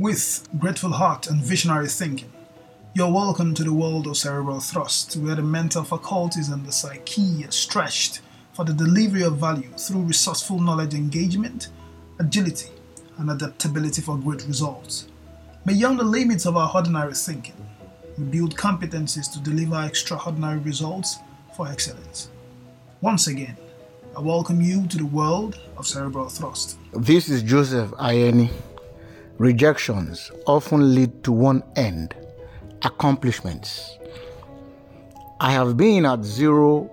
With grateful heart and visionary thinking, you're welcome to the world of cerebral thrust, where the mental faculties and the psyche are stretched for the delivery of value through resourceful knowledge engagement, agility, and adaptability for great results. Beyond the limits of our ordinary thinking, we build competencies to deliver extraordinary results for excellence. Once again, I welcome you to the world of cerebral thrust. This is Joseph Ayeni. Rejections often lead to one end accomplishments. I have been at zero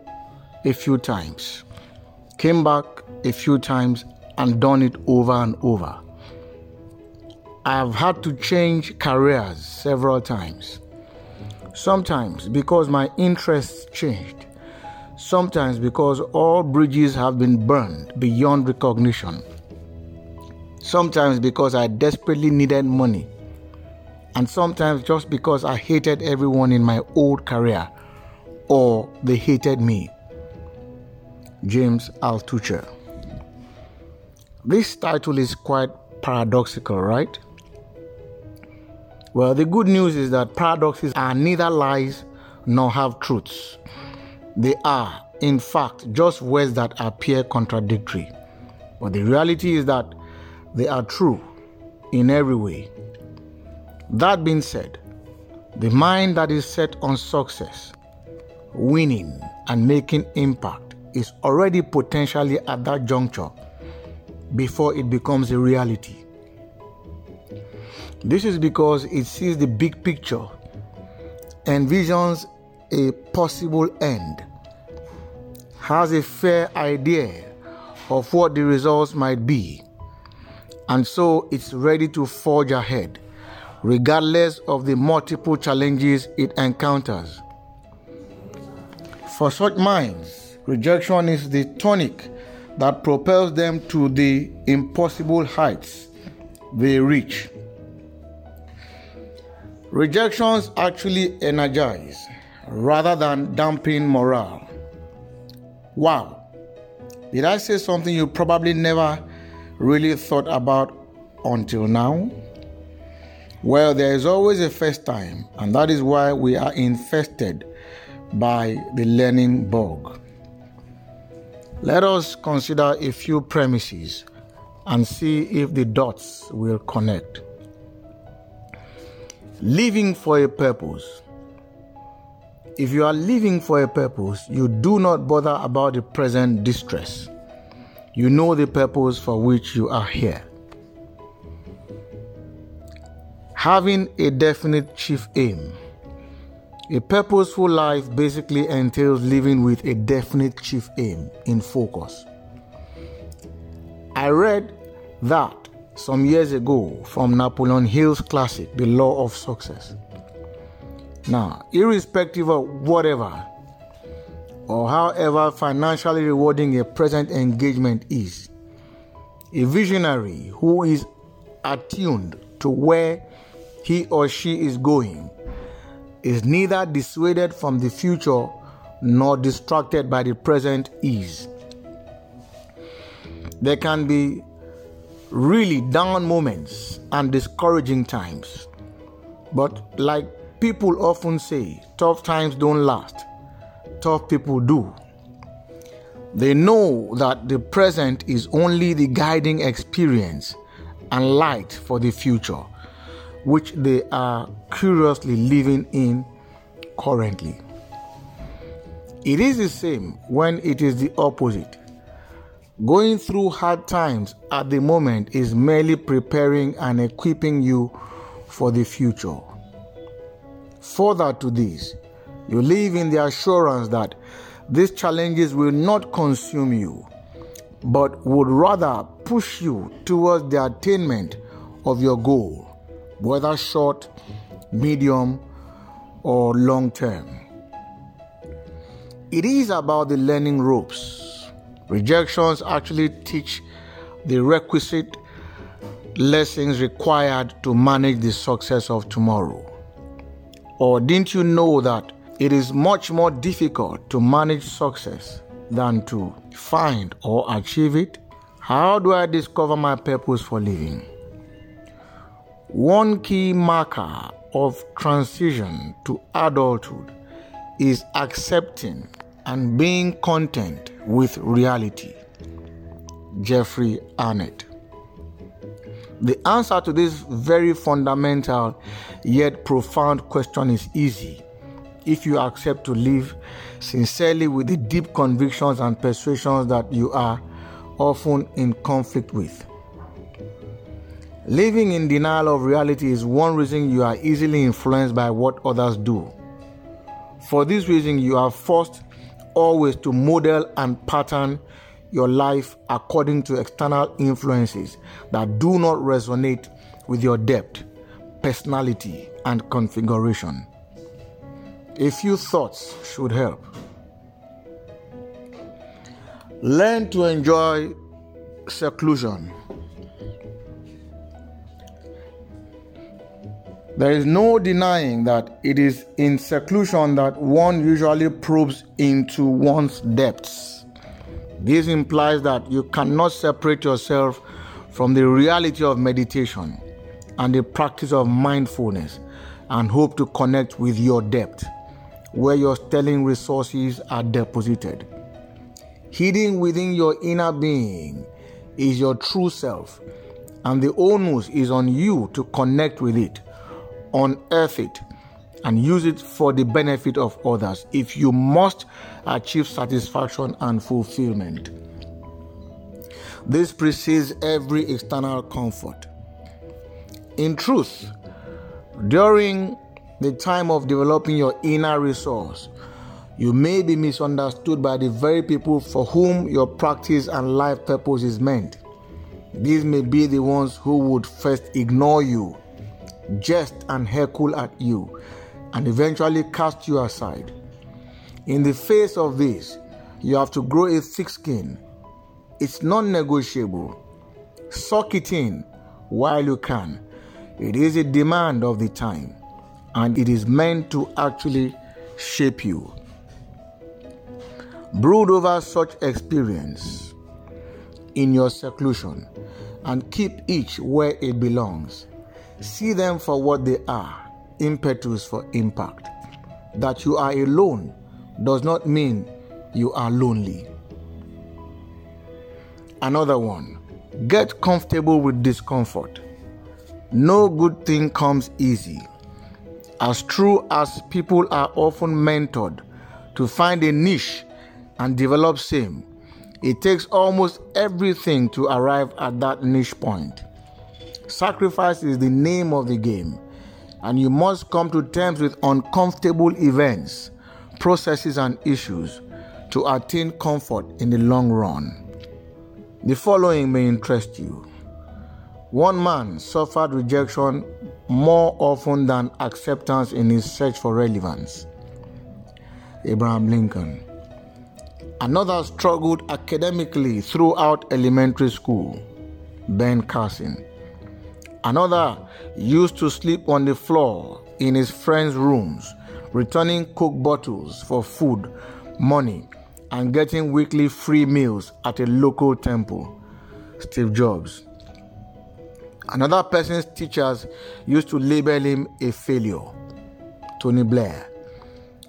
a few times, came back a few times, and done it over and over. I have had to change careers several times. Sometimes because my interests changed. Sometimes because all bridges have been burned beyond recognition. Sometimes because I desperately needed money. And sometimes just because I hated everyone in my old career or they hated me. James Altucher. This title is quite paradoxical, right? Well, the good news is that paradoxes are neither lies nor have truths. They are, in fact, just words that appear contradictory. But the reality is that they are true in every way. That being said, the mind that is set on success, winning, and making impact is already potentially at that juncture before it becomes a reality. This is because it sees the big picture, envisions a possible end, has a fair idea of what the results might be, and so it's ready to forge ahead, regardless of the multiple challenges it encounters. For such minds, rejection is the tonic that propels them to the impossible heights they reach. Rejections actually energize rather than dampen morale. Wow. Did I say something you probably never really thought about until now? Well, there is always a first time, and that is why we are infested by the learning bug. Let us consider a few premises and see if the dots will connect. Living for a purpose. If you are living for a purpose, you do not bother about the present distress. You know the purpose for which you are here. Having a definite chief aim. A purposeful life basically entails living with a definite chief aim in focus. I read that some years ago from Napoleon Hill's classic, The Law of Success. Now, irrespective of whatever or however financially rewarding a present engagement is, a visionary who is attuned to where he or she is going is neither dissuaded from the future nor distracted by the present ease. There can be really down moments and discouraging times. But, like people often say, tough times don't last, tough people do. They know that the present is only the guiding experience and light for the future, which they are curiously living in currently. It is the same when it is the opposite. Going through hard times at the moment is merely preparing and equipping you for the future. Further to this, you live in the assurance that these challenges will not consume you, but would rather push you towards the attainment of your goal, whether short, medium, or long term. It is about the learning ropes Rejections actually teach the requisite lessons required to manage the success of tomorrow. Or didn't you know that it is much more difficult to manage success than to find or achieve it? How do I discover my purpose for living? One key marker of transition to adulthood is accepting and being content with reality. Jeffrey Arnett. The answer to this very fundamental yet profound question is easy if you accept to live sincerely with the deep convictions and persuasions that you are often in conflict with. Living in denial of reality is one reason you are easily influenced by what others do. For this reason, you are forced always to model and pattern your life according to external influences that do not resonate with your depth, personality, and configuration. A few thoughts should help. Learn to enjoy seclusion. There is no denying that it is in seclusion that one usually probes into one's depths. This implies that you cannot separate yourself from the reality of meditation and the practice of mindfulness and hope to connect with your depth, where your sterling resources are deposited. Hidden within your inner being is your true self, and the onus is on you to connect with it, unearth it, and use it for the benefit of others if you must achieve satisfaction and fulfillment. This precedes every external comfort. In truth, during the time of developing your inner resource, you may be misunderstood by the very people for whom your practice and life purpose is meant. These may be the ones who would first ignore you, jest and heckle at you, and eventually cast you aside. In the face of this, you have to grow a thick skin. It's non negotiable. Suck it in while you can. It is a demand of the time, and it is meant to actually shape you. Brood over such experience in your seclusion and keep each where it belongs. See them for what they are impetus for impact. That you are alone does not mean you are lonely. Another one get comfortable with discomfort. No good thing comes easy. As true as people are often mentored to find a niche and develop same. It takes almost everything to arrive at that niche point. Sacrifice is the name of the game, and you must come to terms with uncomfortable events, processes, and issues to attain comfort in the long run. The following may interest you. One man suffered rejection more often than acceptance in his search for relevance. Abraham Lincoln. Another struggled academically throughout elementary school, Ben Carson. Another used to sleep on the floor in his friends' rooms, returning Coke bottles for food, money, and getting weekly free meals at a local temple, Steve Jobs. Another person's teachers used to label him a failure, Tony Blair.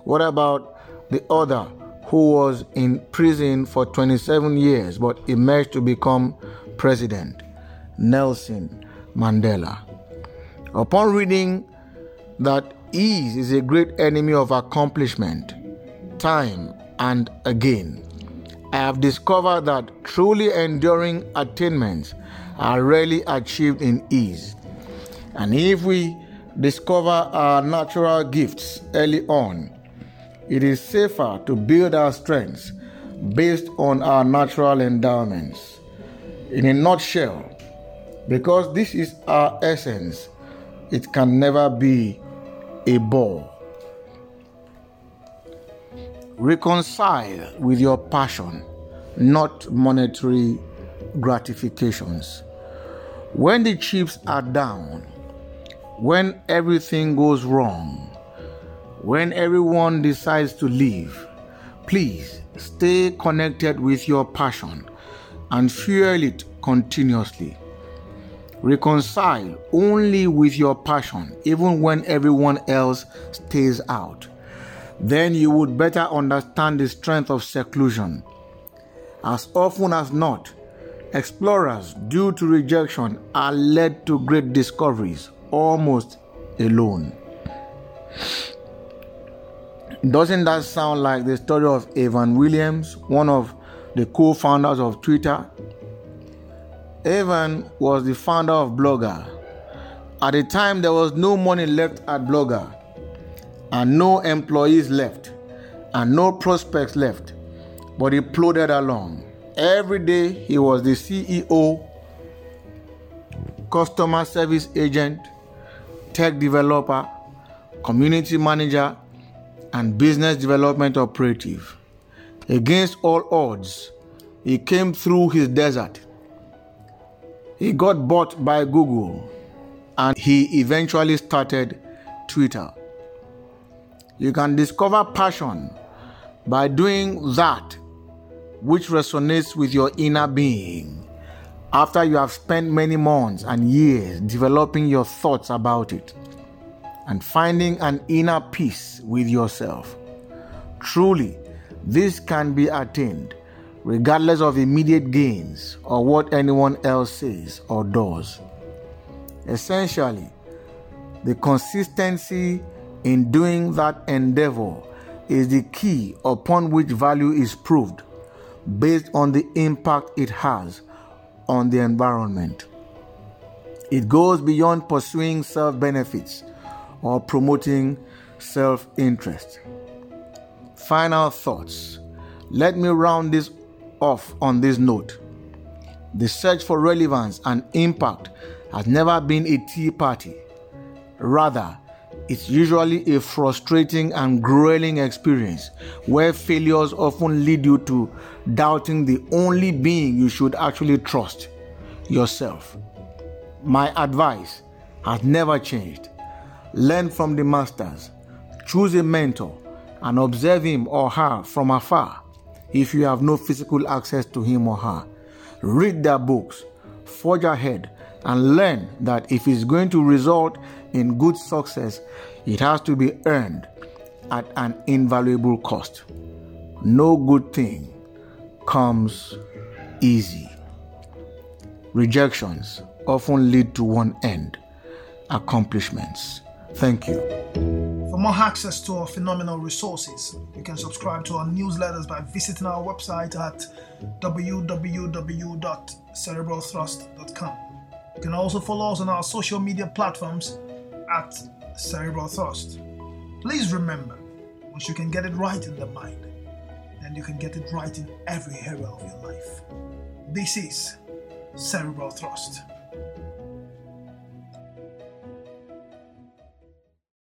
What about the other who was in prison for 27 years but emerged to become president, Nelson Mandela. Upon reading that ease is a great enemy of accomplishment, time and again, I have discovered that truly enduring attainments are rarely achieved in ease. And if we discover our natural gifts early on, it is safer to build our strengths based on our natural endowments. In a nutshell, because this is our essence, it can never be a bore. Reconcile with your passion, not monetary gratifications. When the chips are down, when everything goes wrong, when everyone decides to leave, please stay connected with your passion and fuel it continuously. Reconcile only with your passion, even when everyone else stays out. Then you would better understand the strength of seclusion. As often as not, explorers, due to rejection, are led to great discoveries almost alone. Doesn't that sound like the story of Evan Williams, one of the co founders of Twitter? Evan was the founder of Blogger. At the time, there was no money left at Blogger, and no employees left, and no prospects left, but he plodded along. Every day, he was the CEO, customer service agent, tech developer, community manager, and business development operative. Against all odds, he came through his desert. He got bought by Google and he eventually started Twitter. You can discover passion by doing that which resonates with your inner being after you have spent many months and years developing your thoughts about it and finding an inner peace with yourself. Truly, this can be attained regardless of immediate gains or what anyone else says or does. Essentially, the consistency in doing that endeavor is the key upon which value is proved based on the impact it has on the environment. It goes beyond pursuing self benefits or promoting self interest. Final thoughts. Let me round this off on this note. The search for relevance and impact has never been a tea party. Rather, it's usually a frustrating and grueling experience where failures often lead you to doubting the only being you should actually trust yourself. My advice has never changed. Learn from the masters, choose a mentor, and observe him or her from afar if you have no physical access to him or her. Read their books, forge ahead, and learn that if it's going to result in good success, it has to be earned at an invaluable cost. No good thing comes easy. Rejections often lead to one end accomplishments. Thank you. For more access to our phenomenal resources, you can subscribe to our newsletters by visiting our website at www.cerebralthrust.com. You can also follow us on our social media platforms at Cerebral Thrust. Please remember, once you can get it right in the mind, then you can get it right in every area of your life. This is Cerebral Thrust.